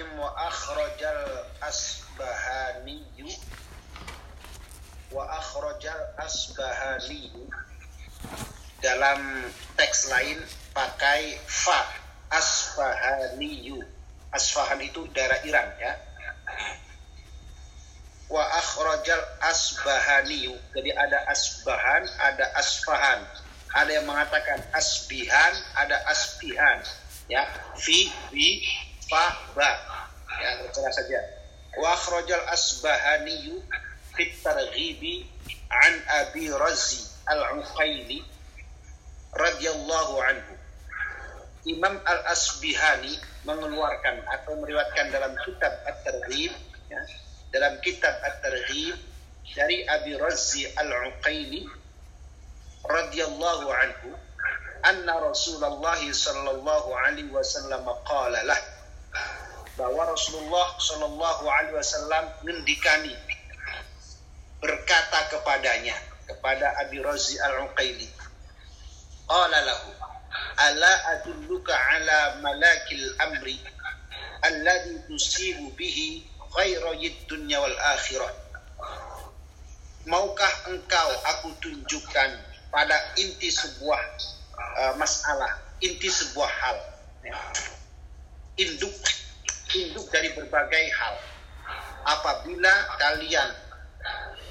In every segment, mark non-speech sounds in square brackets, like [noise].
Bismillahirrahmanirrahim wa akhrajal asbahani wa akhrajal asbahani dalam teks lain pakai fa asbahaniyu. Asfahan itu daerah Iran ya. Wa akhrajal asbahaniyu. Jadi ada asbahan ada asfahan. Ada yang mengatakan asbihan ada asbihan ya. Fi bi fa ba ya terserah saja. Wa akhrajal asbahaniyu fit targhibi an abi razi al-uqaili radhiyallahu anhu. Imam Al-Asbihani mengeluarkan atau meriwayatkan dalam kitab At-Targhib ya, dalam kitab At-Targhib dari Abi Razzi Al-Uqaili radhiyallahu anhu anna Rasulullah sallallahu alaihi wasallam qala lah bahwa Rasulullah sallallahu alaihi wasallam ngendikani berkata kepadanya kepada Abi Razzi Al-Uqaili qala lahu ala adulluka ala malakil amri alladhi tusibu bihi khaira dunya wal akhirah? Maukah engkau aku tunjukkan pada inti sebuah uh, masalah inti sebuah hal? Ya. induk induk dari berbagai hal. Apabila kalian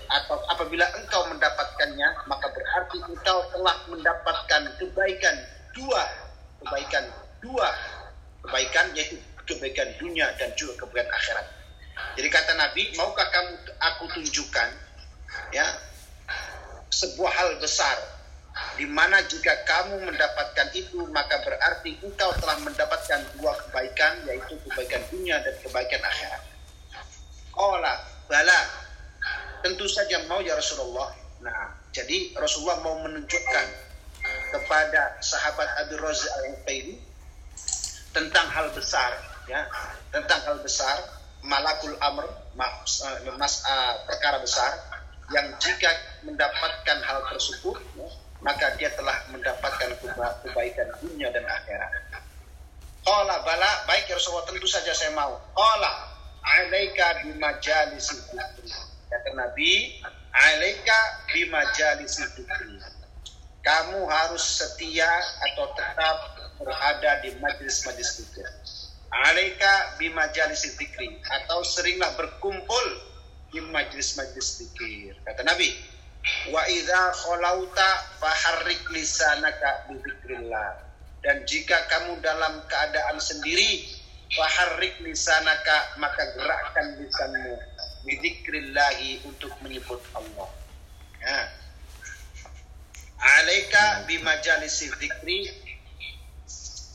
atau apabila engkau mendapatkannya maka berarti engkau telah mendapatkan kebaikan dua. Kebaikan dua. Kebaikan yaitu kebaikan dunia dan juga kebaikan akhirat. Jadi kata Nabi, maukah kamu aku tunjukkan ya sebuah hal besar di mana jika kamu mendapatkan itu maka berarti engkau telah mendapatkan dua kebaikan yaitu kebaikan dunia dan kebaikan akhirat. Ola, bala. Tentu saja mau ya Rasulullah. Nah, jadi Rasulullah mau menunjukkan kepada sahabat Abi Razi al-Uqaili tentang hal besar ya tentang hal besar malakul amr mas, mas uh, perkara besar yang jika mendapatkan hal tersebut maka dia telah mendapatkan kebaikan dunia dan akhirat. Qala bala baik ya Rasulullah tentu saja saya mau. Qala alaika bimajalisi dzikri. Kata Nabi, alaika bimajalisi dzikri kamu harus setia atau tetap berada di majlis-majlis zikir. Alaika bimajalis zikri atau seringlah berkumpul di majlis-majlis zikir. Kata Nabi, wa idza khalauta faharrik lisanaka bi Dan jika kamu dalam keadaan sendiri, faharrik lisanaka maka gerakkan lisanmu bi untuk menyebut Allah. Ya. Alaika bimajalisi dzikri.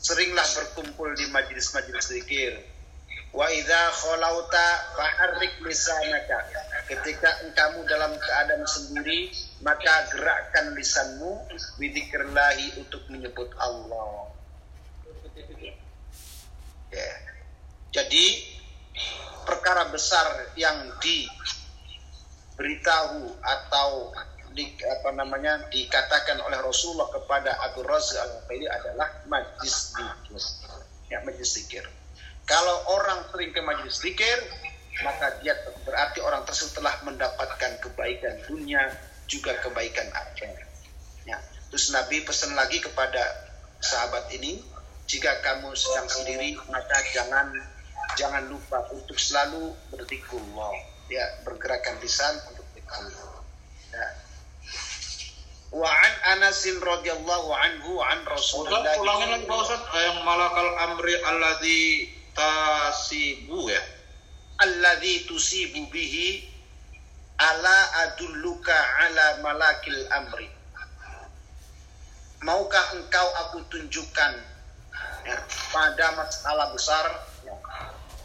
Seringlah berkumpul di majelis-majelis zikir wa idza khalauta faharrik lisanaka ketika engkau dalam keadaan sendiri maka gerakkan lisanmu bidzikrillahi untuk menyebut Allah ya. jadi perkara besar yang diberitahu atau di, apa namanya dikatakan oleh Rasulullah kepada Abu Razi al ini adalah majlis zikir. Ya, majlis zikir. Kalau orang sering ke majlis zikir, maka dia berarti orang tersebut telah mendapatkan kebaikan dunia juga kebaikan akhirat. Ya. Terus Nabi pesan lagi kepada sahabat ini, jika kamu sedang sendiri maka jangan jangan lupa untuk selalu berzikrullah, ya bergerakan lisan untuk zikrullah. Ya wa an Anas radhiyallahu anhu an Rasulullah ulangin lagi Pak Ustaz yang malakal amri alladzi tasibu ya alladzi tusibu bihi ala adulluka ala malakil amri. Maukah engkau aku tunjukkan ya, pada masalah besar ya,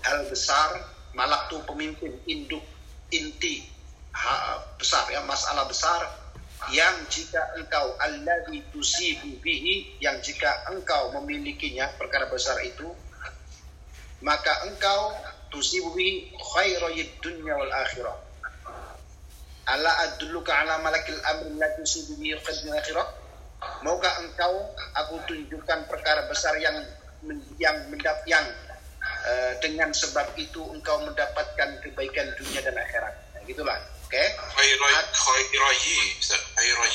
hal besar malak itu pemimpin induk inti ha, besar ya masalah besar yang jika engkau alladzi tusibu bihi yang jika engkau memilikinya perkara besar itu maka engkau tusibu bihi khairoyid dunya wal akhirah ala adulluka ala malakil amri la tusibu bihi khairoyid akhirah maukah engkau aku tunjukkan perkara besar yang yang mendap yang Eh, dengan sebab itu engkau mendapatkan kebaikan dunia dan akhirat. Nah, gitulah. Oke. Okay? Khairayi,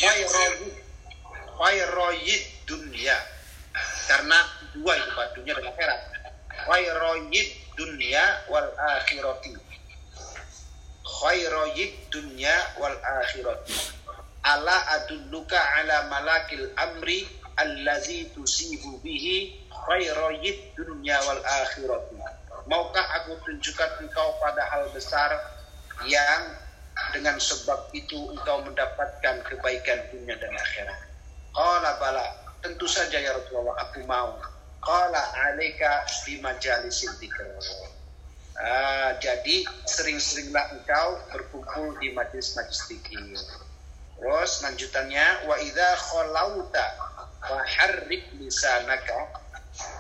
Khairayi. Khairayi dunia. Karena dua itu Pak, dunia dan akhirat. Khairayi dunia wal akhirati. Khairayi dunia wal akhirati. Ala adulluka ala malakil amri allazi tusibu bihi khairayid dunya wal akhirat. Maukah aku tunjukkan engkau pada hal besar yang dengan sebab itu engkau mendapatkan kebaikan dunia dan akhirat. Qala bala, tentu saja ya Rasulullah aku mau. Qala alaika di majalisin dzikr. Ah, jadi sering-seringlah engkau berkumpul di majlis-majlis zikir. Terus lanjutannya wa idza khalauta wa harrik lisanaka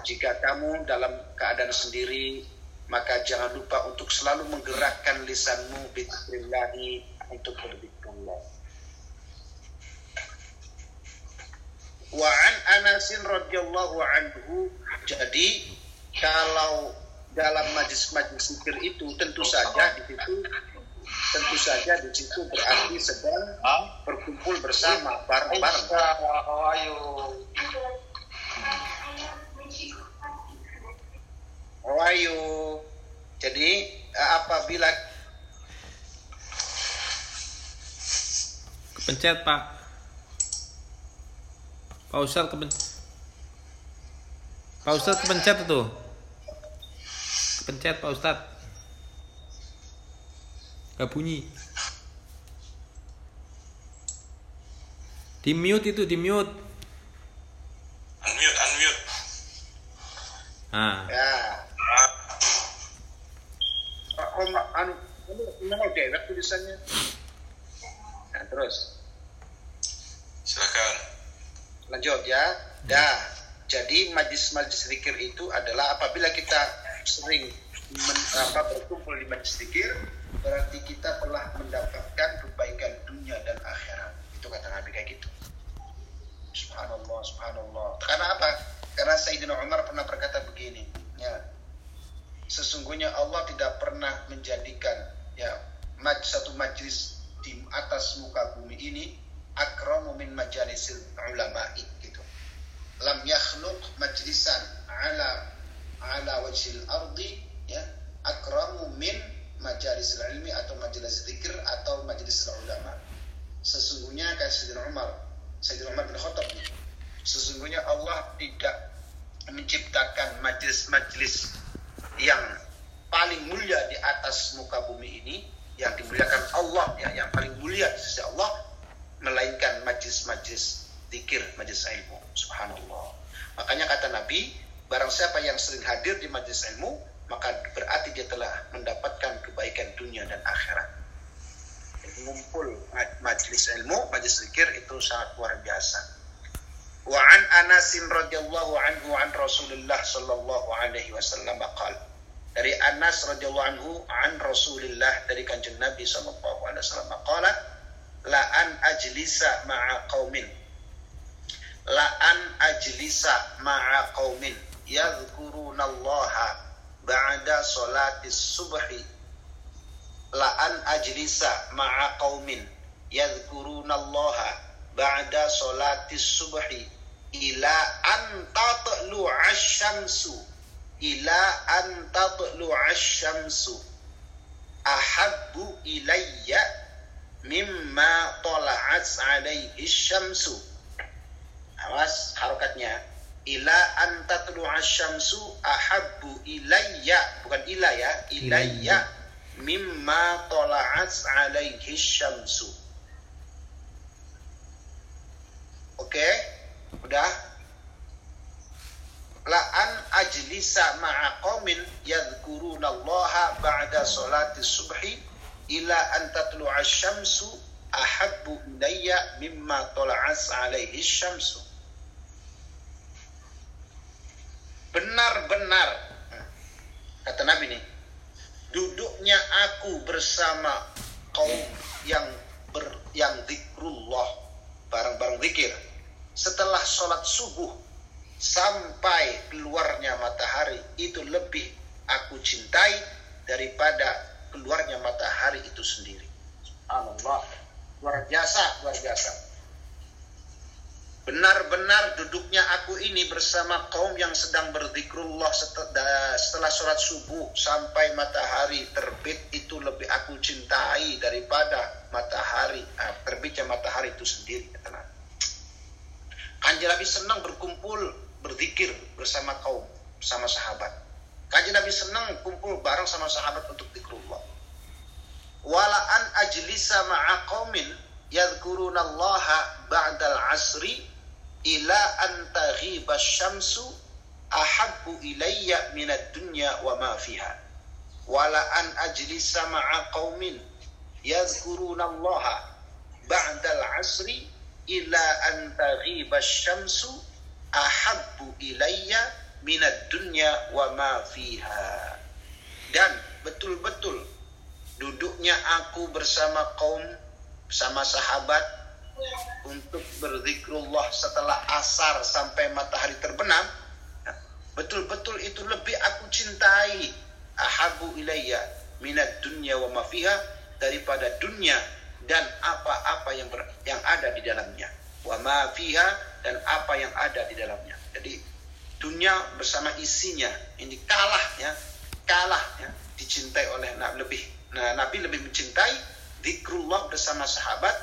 jika kamu dalam keadaan sendiri, maka jangan lupa untuk selalu menggerakkan lisanmu bismillahi untuk berzikirullah. Wa an Anasin radhiyallahu anhu. Jadi kalau dalam majlis-majlis zikir itu tentu saja di situ tentu saja di situ berarti sedang berkumpul bersama bareng-bareng. Wayu. Jadi eh, apabila kepencet Pak. Pak Ustadz kepencet. Pak Ustadz kepencet itu. Kepencet Pak Ustadz. Gak bunyi. Di mute itu, di mute. Unmute, unmute. Nah. ya oh, anu mau dewek tulisannya. Nah, terus Silakan. lanjut ya. Dah. Jadi majlis-majlis zikir itu adalah apabila kita sering men, apa, berkumpul di majlis zikir, berarti kita telah mendapatkan kebaikan dunia dan akhirat. Itu kata Nabi kayak gitu. Subhanallah, subhanallah. Karena apa? Karena Sayyidina Umar pernah berkata begini, ya. Sesungguhnya Allah tidak pernah menjadikan ya maj, satu majlis di atas muka bumi ini akramu min majalisil ulama'i. Lam yakhluq majlisan ala ala wajhil ardi ya akramu min majalis ilmi atau majelis zikir atau majelis ulama. Sesungguhnya kata Sayyidina Umar, Sayyidina Umar bin Khattab sesungguhnya Allah tidak menciptakan majelis-majelis yang paling mulia di atas muka bumi ini yang dimuliakan Allah ya yang paling mulia di sisi Allah melainkan majlis-majlis zikir, majlis ilmu. Subhanallah. Makanya kata Nabi, barang siapa yang sering hadir di majlis ilmu, maka berarti dia telah mendapatkan kebaikan dunia dan akhirat. Jadi ngumpul majlis ilmu, majlis zikir itu sangat luar biasa. Wa an Anas radhiyallahu anhu an Rasulullah sallallahu alaihi wasallam qala dari Anas radhiyallahu anhu an Rasulillah dari kanjeng Nabi sallallahu alaihi wasallam qala la an ajlisa ma'a qaumin la an ajlisa ma'a qaumin yadhkurunallaha ba'da salati subhi. La an ajlisa ma'a qaumin yadhkurunallaha ba'da salati subhi. Ila an tatlu asyamsu. Ila an tatlu asyamsu. Ahabbu ilayya mimma tala'at alaihi syamsu awas harokatnya. Ila an tatlu asyamsu ahabbu ilayya. Bukan ila ya ilayya. Mimma tala'at alaihi syamsu. Oke? Okay? udah? La an ajlisa ma'a qaumin yadhkurunallaha ba'da salati subhi ila an tatlu asy-syamsu ahabbu ilayya mimma tala'as alaihi syamsu benar-benar kata Nabi nih duduknya aku bersama kaum yang ber, yang zikrullah bareng-bareng zikir setelah sholat subuh sampai keluarnya matahari itu lebih aku cintai daripada keluarnya matahari itu sendiri. Allah luar biasa, luar biasa. Benar-benar duduknya aku ini bersama kaum yang sedang berzikrullah setelah sholat subuh sampai matahari terbit itu lebih aku cintai daripada matahari eh, terbitnya matahari itu sendiri. Kanjeng Nabi senang berkumpul berzikir bersama kaum sama sahabat. Kanjeng Nabi senang kumpul bareng sama sahabat untuk zikrullah. Wala an ajlisa ma'a qaumin yadhkuruna Allah ba'dal asri ila an taghiba syamsu ahabbu ilayya minad dunya wa ma fiha. Wala an ajlisa ma'a qaumin yadhkuruna Allah ba'dal asri ila an taghiba syamsu ahabbu ilayya minad dunya wa ma fiha. Dan betul-betul duduknya aku bersama kaum sama sahabat untuk berzikrullah setelah asar sampai matahari terbenam. Betul-betul itu lebih aku cintai. Ahabu ilayya minat dunya wa mafiha daripada dunia dan apa-apa yang ber, yang ada di dalamnya. Wa mafiha dan apa yang ada di dalamnya. Jadi dunia bersama isinya ini kalah ya kalah ya dicintai oleh lebih nah, Nabi lebih mencintai zikrullah bersama sahabat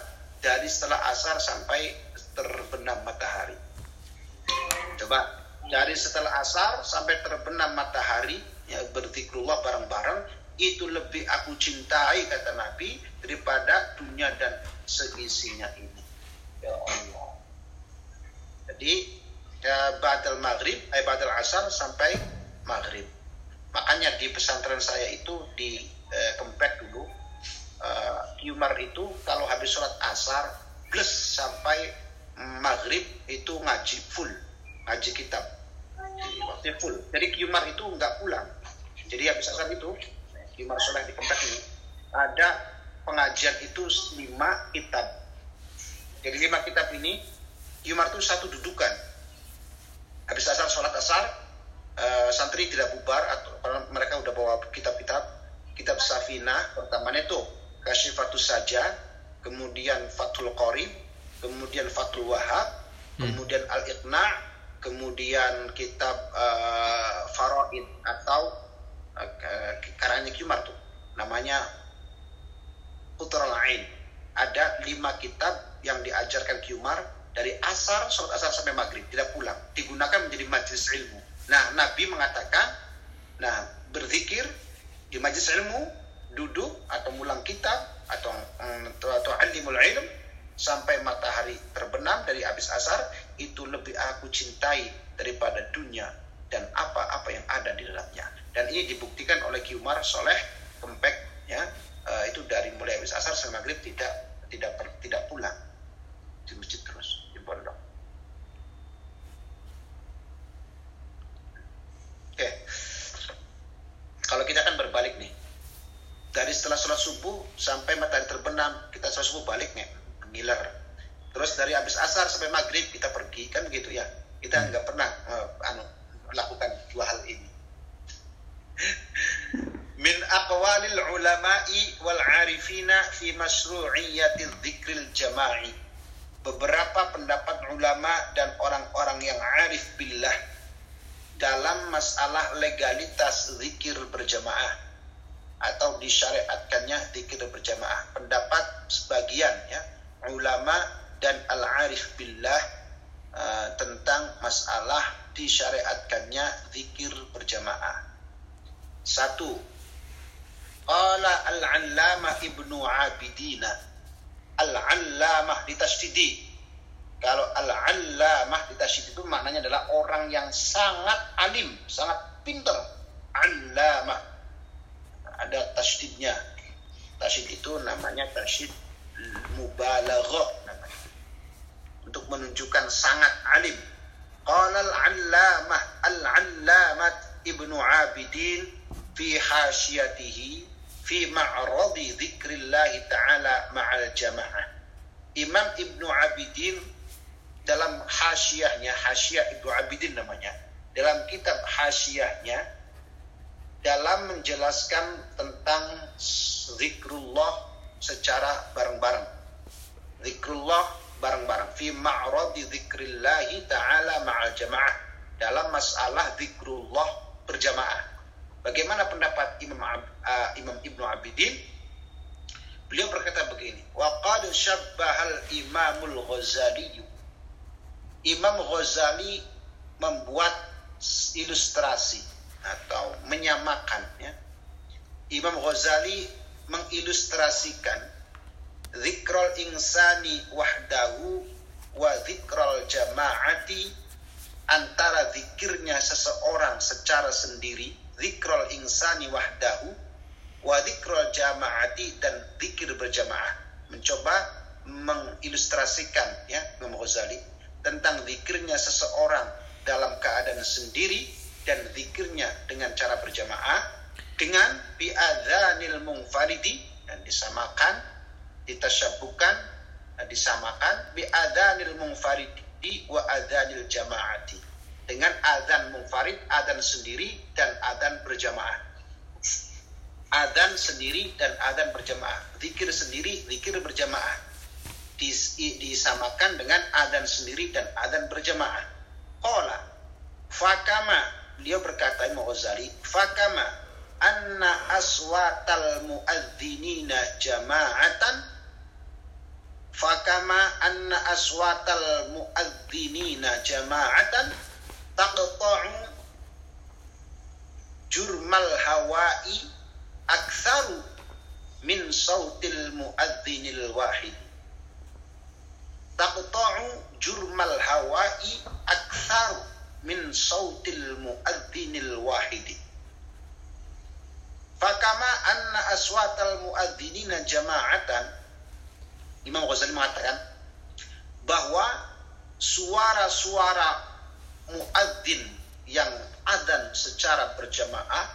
dari setelah asar sampai terbenam matahari. Coba dari setelah asar sampai terbenam matahari ya berzikrullah bareng-bareng itu lebih aku cintai kata Nabi daripada dunia dan seisinya ini. Ya Allah. Jadi ya, badal maghrib, eh, badal asar sampai maghrib. Makanya di pesantren saya itu di eh, Kempek dulu. Uh, itu kalau habis sholat asar plus sampai maghrib itu ngaji full ngaji kitab. Jadi waktunya full. Jadi Qmar itu nggak pulang. Jadi habis asar itu Qmar sholat di tempat ini ada pengajian itu lima kitab. Jadi lima kitab ini Qmar itu satu dudukan. Habis asar sholat asar uh, santri tidak bubar atau mereka udah bawa kitab-kitab kitab Safinah pertamanya itu Kasyifatus Saja, kemudian Fathul Qorib, kemudian Fathul Wahab, hmm. kemudian Al-Iqna, kemudian kitab uh, Faraid atau uh, karangnya Qumar tuh. Namanya Putra Lain. Ada lima kitab yang diajarkan Qumar dari asar, sholat asar sampai maghrib, tidak pulang. Digunakan menjadi majlis ilmu. Nah, Nabi mengatakan, nah berzikir di majlis ilmu duduk atau mulang kitab atau atau, atau alimul ilm sampai matahari terbenam dari habis asar itu lebih aku cintai daripada dunia dan apa-apa yang ada di dalamnya. Dan ini dibuktikan oleh Kiumar Soleh Kempek ya. Uh, itu dari mulai habis asar sampai maghrib tidak tidak tidak pulang di masjid terus di pondok oke kalau kita kan berbalik nih dari setelah sholat subuh sampai matahari terbenam kita sholat subuh balik nih ngiler terus dari habis asar sampai maghrib kita pergi kan begitu ya kita hmm. nggak pernah uh, anu melakukan dua hal ini min aqwalil ulama'i wal arifina fi masyru'iyyati dzikril jama'i beberapa pendapat ulama dan orang-orang yang arif billah dalam masalah legalitas zikir berjamaah atau disyariatkannya zikir berjamaah. Pendapat sebagian ya ulama dan al-arif billah uh, tentang masalah disyariatkannya zikir berjamaah. Satu, qala al-allama ibnu abidina al-allamah ditasydidi kalau al-allamah ditasydid itu maknanya adalah orang yang sangat alim, sangat pintar. Allamah ada tasydidnya. Tasydid itu namanya tasydid mubalaghah namanya. Untuk menunjukkan sangat alim. Qala al-allamah al-allamat Ibnu Abidin fi hasyatihi fi ma'radi dzikrillah taala ma'al jamaah. Imam Ibnu Abidin dalam hasyiahnya, hasyiah Ibnu Abidin namanya. Dalam kitab hasyiahnya dalam menjelaskan tentang zikrullah secara bareng-bareng. Zikrullah bareng-bareng fi ma'radi zikrillahi ta'ala ma'al jamaah dalam masalah zikrullah berjamaah. Bagaimana pendapat Imam uh, Imam Ibnu Abidin? Beliau berkata begini, wa qad syabbahal Imamul Ghazali. Imam Ghazali membuat ilustrasi atau menyamakan ya. Imam Ghazali mengilustrasikan zikrul insani wahdahu wa zikrul jama'ati antara zikirnya seseorang secara sendiri zikrul insani wahdahu wa zikrul jama'ati dan zikir berjamaah. Mencoba mengilustrasikan ya Imam Ghazali tentang zikirnya seseorang dalam keadaan sendiri dan zikirnya dengan cara berjamaah dengan biadzanil mungfaridi dan disamakan ditasyabukan disamakan biadzanil mungfaridi wa adzanil jamaati dengan adzan mungfarid adzan sendiri dan adzan berjamaah. Adzan sendiri dan adzan berjamaah. Zikir sendiri zikir berjamaah. Dis, disamakan dengan adzan sendiri dan adzan berjamaah. Qala fakama beliau berkata Imam Ghazali fakama anna aswatal muadzinina jama'atan fakama anna aswatal muadzinina jama'atan taqta'u jurmal hawai aktsaru min sautil muadzinil wahid taqta'u jurmal hawai aktsaru min sautil muadzinil wahidi. Fakama anna aswatal muadzinina jama'atan Imam Ghazali mengatakan bahwa suara-suara muadzin yang adzan secara berjamaah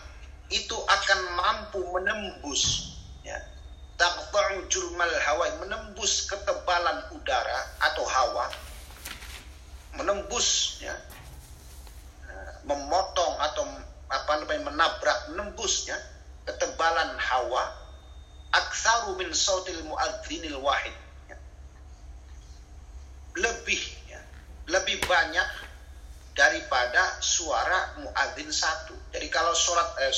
itu akan mampu menembus ya taqta'u jurmal hawa menembus ketebalan udara atau hawa menembus ya memotong atau apa namanya menabrak menembusnya ketebalan hawa aksaru min sautil muadzinil wahid ya. lebih ya, lebih banyak daripada suara muadzin satu jadi kalau sholat eh,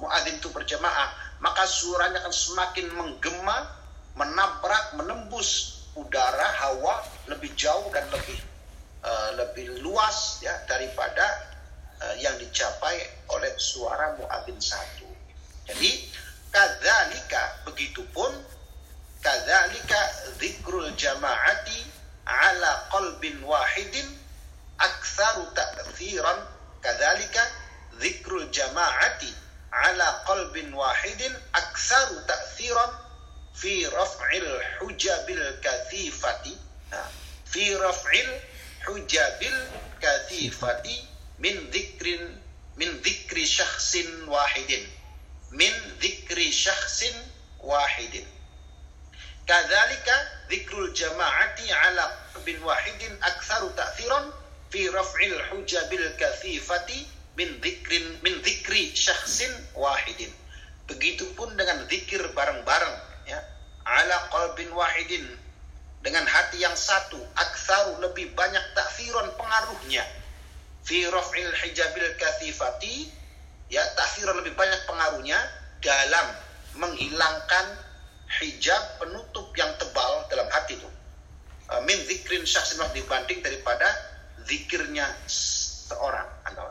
muadzin itu berjamaah maka suaranya akan semakin menggema menabrak menembus udara hawa lebih jauh dan lebih uh, lebih luas ya daripada uh, yang dicapai oleh suara muadzin satu. Jadi kadzalika begitupun kadzalika zikrul jamaati ala qalbin wahidin aktsaru ta'thiran kadzalika zikrul jamaati ala qalbin wahidin aktsaru ta'thiran fi raf'il hujabil kathifati fi raf'il hujabil kathifati min dzikrin min dzikri syakhsin wahidin min dzikri syakhsin wahidin kadzalika dzikrul jama'ati ala bin wahidin aktsaru ta'thiran fi raf'il hujabil kathifati min dzikrin min dzikri syakhsin wahidin. Begitupun dengan zikir bareng-bareng ya. Ala qalbin wahidin. Dengan hati yang satu aktsaru lebih banyak takfiron pengaruhnya. Fi raf'il hijabil kathifati ya ta'thir lebih banyak pengaruhnya dalam menghilangkan hijab penutup yang tebal dalam hati itu. Min zikrin syakhsin dibanding daripada zikirnya seorang atau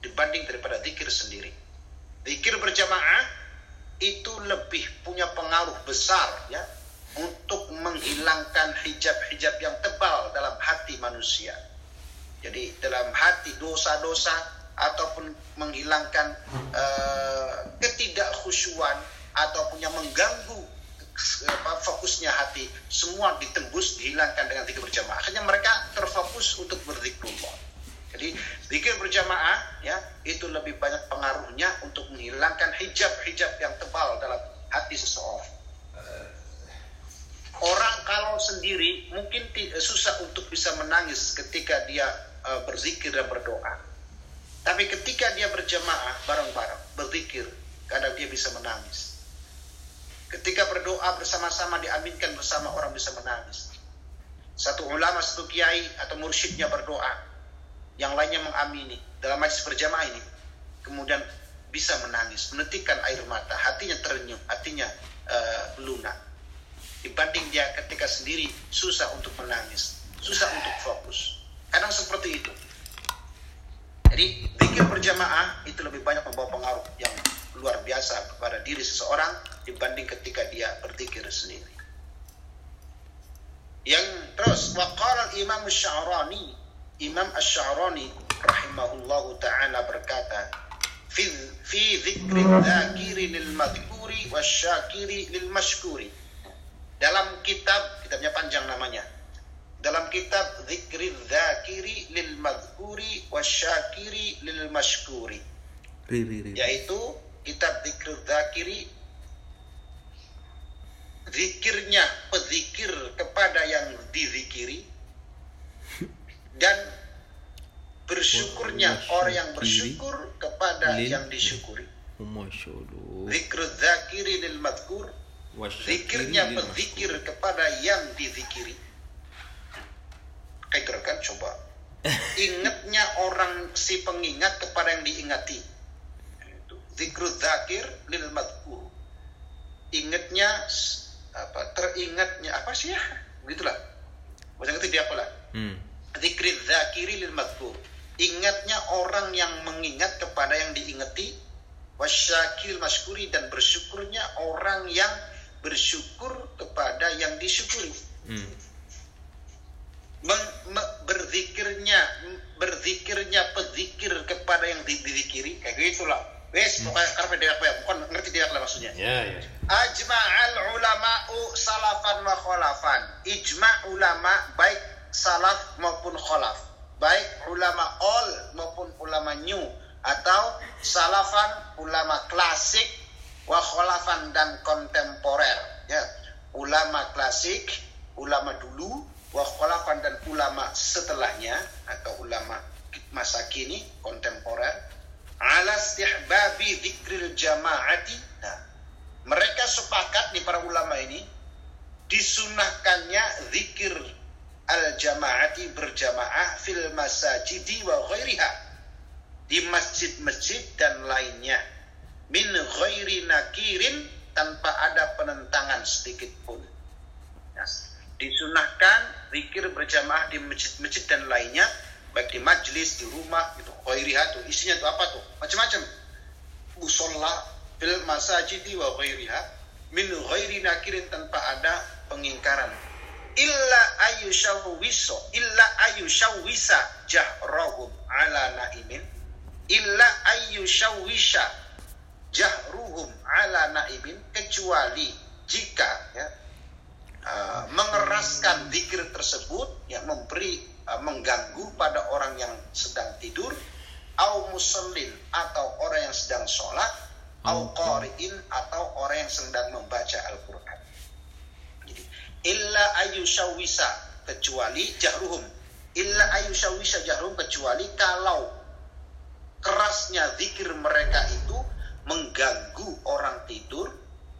dibanding daripada zikir sendiri. Zikir berjamaah itu lebih punya pengaruh besar ya untuk menghilangkan hijab-hijab yang tebal dalam hati manusia. Jadi dalam hati dosa-dosa ataupun menghilangkan uh, ketidakkhusyuan ataupun yang mengganggu apa, fokusnya hati semua ditembus dihilangkan dengan zikir berjamaah. Akhirnya mereka terfokus untuk berzikrullah. Jadi zikir berjamaah ya itu lebih banyak pengaruhnya untuk menghilangkan hijab-hijab yang tebal dalam hati seseorang. Orang kalau sendiri mungkin susah untuk bisa menangis ketika dia uh, berzikir dan berdoa. Tapi ketika dia berjamaah bareng-bareng, berzikir, kadang dia bisa menangis. Ketika berdoa bersama-sama diaminkan bersama orang bisa menangis. Satu ulama, satu kiai atau mursyidnya berdoa, yang lainnya mengamini dalam majlis berjamaah ini, kemudian bisa menangis, menetikan air mata, hatinya terenyuh, hatinya uh, lunak. Dibanding dia ketika sendiri susah untuk menangis, susah untuk fokus. Kadang seperti itu. Jadi pikir berjamaah itu lebih banyak membawa pengaruh yang luar biasa kepada diri seseorang dibanding ketika dia berzikir sendiri. Yang terus waqala Imam Sya'rani Imam Asy-Sya'rani rahimahullahu taala berkata fi fi dzikri dzakiri lil madhkuri wasyakiri lil mashkuri dalam kitab kitabnya panjang namanya. Dalam kitab dzikri dzakiri lil madhkuri wasyakiri lil mashkuri yaitu kitab dzikri dzakiri zikirnya pezikir kepada yang dizikiri dan bersyukurnya orang yang bersyukur kepada yang disyukuri. Zikr zakiri lil madkur Zikirnya pezikir kepada yang dizikiri. Kayak kan coba. [laughs] Ingatnya orang si pengingat kepada yang diingati. Zikr zakir lil madkur Ingatnya apa teringatnya apa sih ya? Begitulah. Bahasa itu dia apalah. Hmm Zikri zakiri lil madkur. Ingatnya orang yang mengingat kepada yang diingati. Wasyakil maskuri dan bersyukurnya orang yang bersyukur kepada yang disyukuri. Hmm. Meng, me, berzikirnya berzikirnya pezikir kepada yang dizikiri kayak gitulah wes hmm. pokoknya dia apa ya? Bukan ngerti dia apa maksudnya? Ya ya. Ajma'al ulama'u salafan wa khalafan. Ijma ulama baik salaf maupun kholaf baik ulama all maupun ulama new. Atau salafan ulama klasik wa kholafan dan kontemporer. Ya ulama klasik ulama dulu wa kholafan dan ulama setelahnya atau ulama masa kini kontemporer ala istihbabi dzikril jamaati nah, mereka sepakat nih para ulama ini disunahkannya zikir al-jamaati berjamaah fil masajidi wa ghairiha di masjid-masjid dan lainnya min ghairi nakirin tanpa ada penentangan sedikit pun ya. disunahkan zikir berjamaah di masjid-masjid dan lainnya baik di majlis di rumah itu ghairiha tuh isinya tuh apa tuh? Macam-macam. Musolla fil masajidi wa ghairiha min ghairi nakirin tanpa ada pengingkaran. Illa ayushawwiso illa ayushawwisa jahrahum ala naimin. Illa ayushawwisha jahruhum ala naimin kecuali jika ya uh, mengeraskan zikir tersebut yang memberi uh, mengganggu pada orang yang sedang tidur au musallin atau orang yang sedang sholat au qari'in atau orang yang sedang membaca Al-Quran. Illa ayushawisa kecuali jahruhum. Illa ayushawisa jahruhum kecuali kalau kerasnya zikir mereka itu mengganggu orang tidur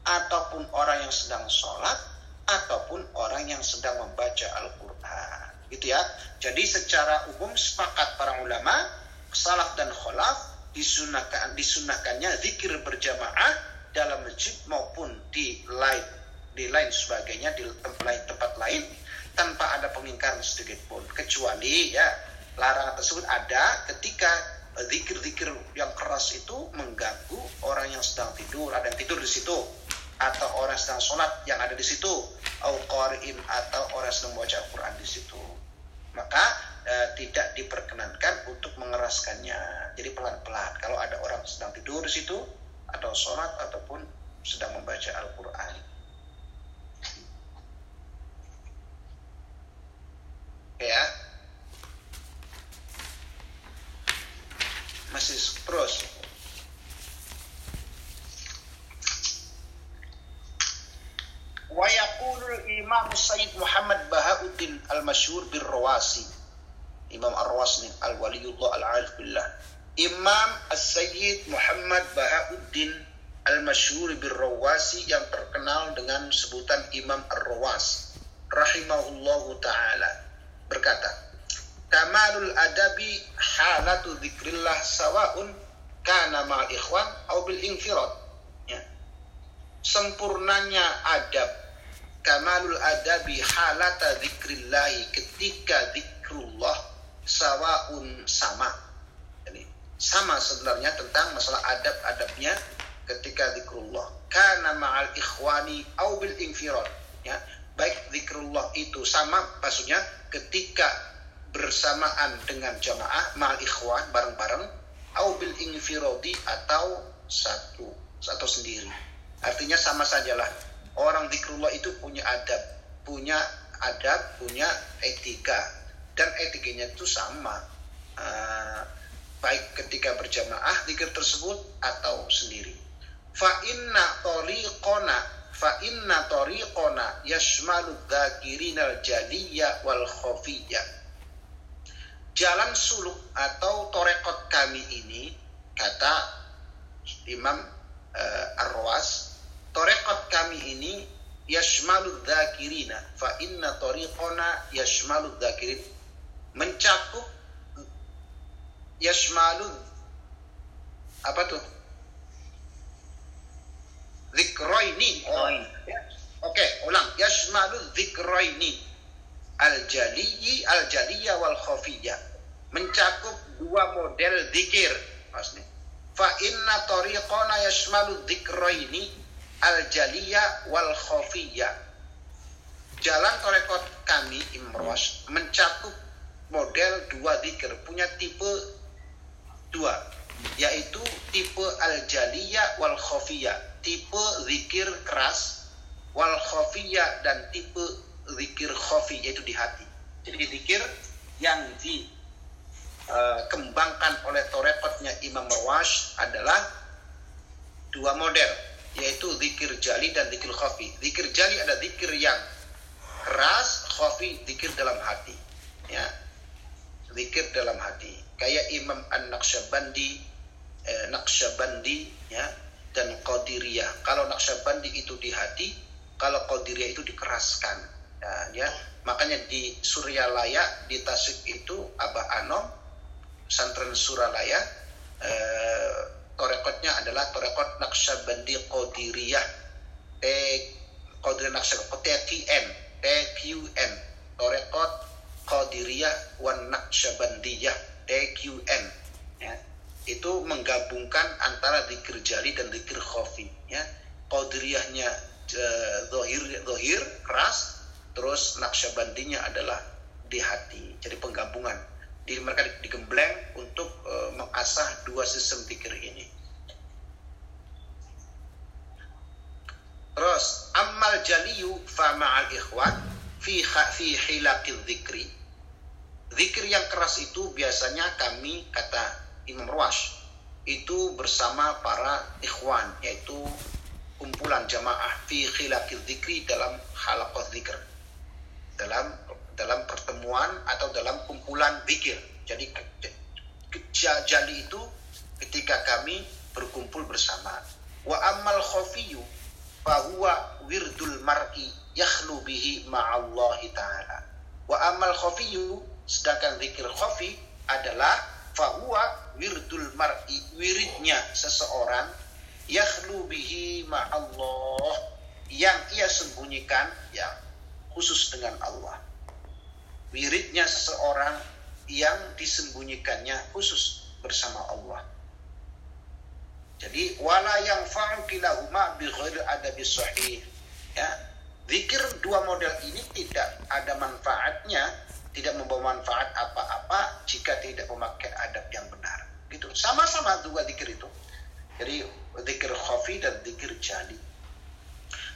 ataupun orang yang sedang sholat ataupun orang yang sedang membaca Al-Quran gitu ya. Jadi secara umum sepakat para ulama salaf dan kholaf disunahkan disunahkannya zikir berjamaah dalam masjid maupun di lain di lain sebagainya di tempat lain, tempat lain tanpa ada pengingkaran sedikit pun. Kecuali ya larangan tersebut ada ketika zikir-zikir yang keras itu mengganggu orang yang sedang tidur. Ada yang tidur di situ atau orang sedang sholat yang ada di situ. Au atau orang sedang membaca Al-Quran di situ maka eh, tidak diperkenankan untuk mengeraskannya. Jadi pelan-pelan. Kalau ada orang sedang tidur di situ atau sholat ataupun sedang membaca Al-Quran. Ya. Masih terus. Wa yaqulul imam Sayyid Muhammad Bahauddin al-masyhur bir Rawasi Imam Ar-Rawasni al-waliyullah al-arif billah Imam As-Sayyid Muhammad Bahauddin Al-Masyhur Rawasi yang terkenal dengan sebutan Imam Ar-Rawas rahimahullahu taala berkata, "Kamalul adabi halatu dzikrillah sawaun kana ma'al ikhwan au bil infirad." Ya. Sempurnanya adab kamalul adabi halata dzikrillahi ketika zikrullah sawaun sama. Jadi sama sebenarnya tentang masalah adab-adabnya ketika zikrullah. Kana ma'al ikhwani au bil infirad. Ya, baik zikrullah itu sama maksudnya ketika bersamaan dengan jamaah ma'al ikhwan bareng-bareng au bil infiradi atau satu atau sendiri. Artinya sama sajalah. Orang zikrullah itu punya adab, punya adab, punya etika dan etikanya itu sama. Uh, baik ketika berjamaah zikir tersebut atau sendiri. Fa inna tariqona fa inna tariqona yashmalu dzakirinal jaliyya wal khafiyya. Jalan suluk atau torekot kami ini kata Imam uh, Ar-Rawas torekot kami ini yashmalu dzakirina fa inna tariqona yashmalu dzakirin. Mencakup yashmalu apa tuh? Zikroini oh, ya. oke okay, ulang. Yashmalu zikroini al jaliyi al jaliya wal khafiyya mencakup dua model zikir maksudnya fa inna tariqana yashmalu zikroini al jaliya wal khafiyya jalan torekot kami imros mencakup model dua zikir punya tipe dua yaitu tipe al jaliyah wal khafiyah tipe zikir keras wal khafiyah dan tipe zikir khafi yaitu di hati. Jadi zikir yang dikembangkan uh, oleh torekotnya Imam Marwash adalah dua model yaitu zikir jali dan zikir khafi. Zikir jali ada zikir yang keras khafi zikir dalam hati. Ya. Zikir dalam hati. Kayak Imam An-Naqsyabandi eh, Naqsyabandi ya dan Qadiriyah. Kalau Naqsyabandi itu di hati kalau Qadiriyah itu dikeraskan. Ya, ya. Makanya di Suryalaya di Tasik itu Abah Anom santren Suralaya eh, torekotnya adalah torekot Naqsyabandi Qadiriyah. T Qadiriyah Naqsyabandi TQN TQN. Torekot Qadiriyah wan Naqsyabandiyah TQN. Ya. Itu menggabungkan antara zikir jali dan zikir khafi ya. Qadiriyahnya zohir zohir keras terus Naqsyabandinya adalah di hati jadi penggabungan di mereka digembleng untuk uh, mengasah dua sistem zikir ini terus amal jaliyu fa ma'al ikhwan fi fi hilaqil dzikri. Zikir yang keras itu biasanya kami kata Imam Ruwash itu bersama para ikhwan yaitu kumpulan jamaah fi khilaqil dzikri dalam halaqah zikir. Dalam dalam pertemuan atau dalam kumpulan zikir. Jadi jadi itu ketika kami berkumpul bersama. Wa amal khafiyu fahuwa wirdul mar'i yakhlu bihi ma'allahi ta'ala. Wa amal khafiyu, sedangkan zikir khafi adalah fahuwa wirdul mar'i, wiridnya seseorang yakhlu bihi ma'allah yang ia sembunyikan ya khusus dengan Allah. Wiridnya seseorang yang disembunyikannya khusus bersama Allah. Jadi wala yang fa'u kilahuma bi ghairi adabi sahih. Ya, Zikir dua model ini tidak ada manfaatnya, tidak membawa manfaat apa-apa jika tidak memakai adab yang benar. Gitu. Sama-sama dua zikir itu. Jadi zikir khafi dan zikir jali.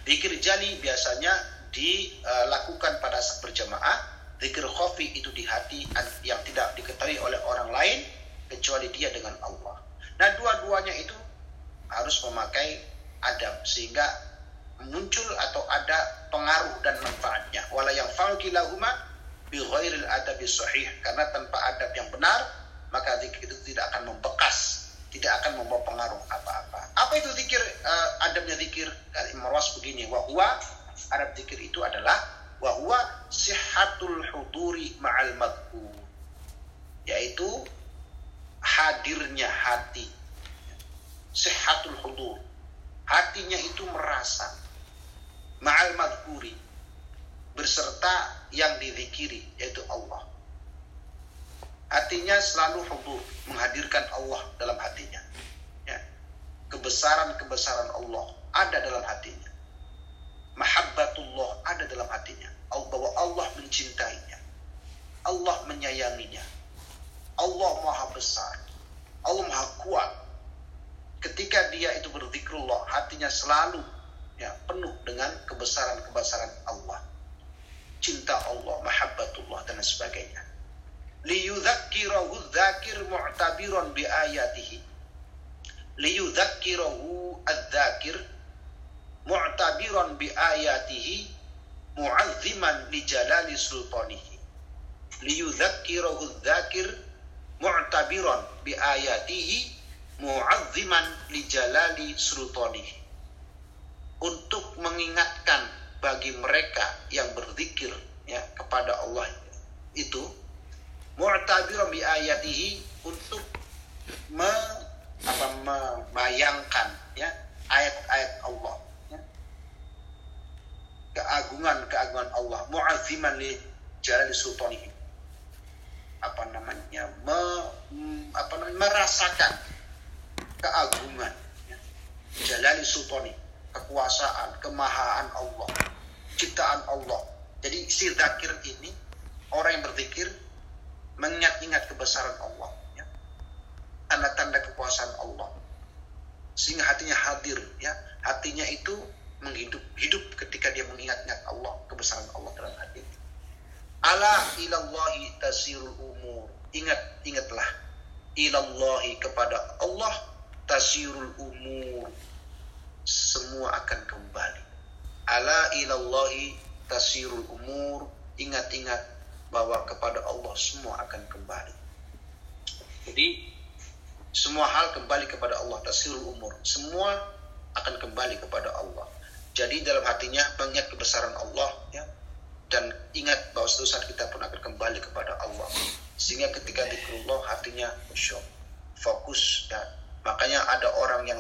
Zikir jali biasanya dilakukan pada saat berjamaah. Zikir khafi itu di hati yang tidak diketahui oleh orang lain kecuali dia dengan Allah. Nah dua-duanya itu harus memakai adab sehingga muncul atau ada pengaruh dan manfaatnya. Wala yang fa'u kilahuma bi ghairil adabi sahih karena tanpa adab yang benar maka zikir itu tidak akan membekas, tidak akan membawa pengaruh apa-apa. Apa itu zikir? Uh, adabnya zikir dari Marwas begini, wahwa adab zikir itu adalah wahwa sihatul huduri ma'al yaitu hadirnya hati. Sihatul hudur. Hatinya itu merasa. Ma'al madhkuri. Berserta yang dizikiri yaitu Allah. Hatinya selalu hudur menghadirkan Allah dalam hatinya. Ya. kebesaran-kebesaran Allah ada dalam hatinya mahabbatullah ada dalam hatinya. Bahwa Allah mencintainya. Allah menyayanginya. Allah maha besar. Allah maha kuat. Ketika dia itu berzikrullah hatinya selalu ya penuh dengan kebesaran-kebesaran Allah. Cinta Allah mahabbatullah dan sebagainya. Liyudzakkirahu dzakir mu'tabiran bi ayatihi. Liyudzakkirahu adzakir mu'tabiran bi ayatihi mu'azziman li jalali sultanihi liyudzakkirahu dzakir mu'tabiran bi ayatihi mu'azziman li jalali sultanihi untuk mengingatkan bagi mereka yang berzikir ya kepada Allah itu mu'tabiran bi ayatihi untuk me, apa, membayangkan ya ayat-ayat Allah. Keagungan-keagungan Allah. Mu'azziman li jalali sultanihi. Apa namanya? Me, apa namanya? Merasakan keagungan ya. jalali sultani. Kekuasaan kemahaan Allah. Ciptaan Allah. Jadi si zakir ini orang yang berzikir mengingat-ingat kebesaran Allah ya. tanda-tanda kekuasaan Allah. Sehingga hatinya hadir ya. Hatinya itu menghidup hidup ketika dia mengingat-ingat Allah kebesaran Allah dalam hati ala ilallahi tasirul umur ingat ingatlah ilallahi kepada Allah tasirul umur semua akan kembali ala ilallahi tasirul umur ingat-ingat bahwa kepada Allah semua akan kembali. Jadi semua hal kembali kepada Allah, tasirul umur. Semua akan kembali kepada Allah. Jadi dalam hatinya mengingat kebesaran Allah ya dan ingat bahwa suatu saat kita pun akan kembali kepada Allah. Sehingga ketika dikurullah hatinya syok, fokus ya. Makanya ada orang yang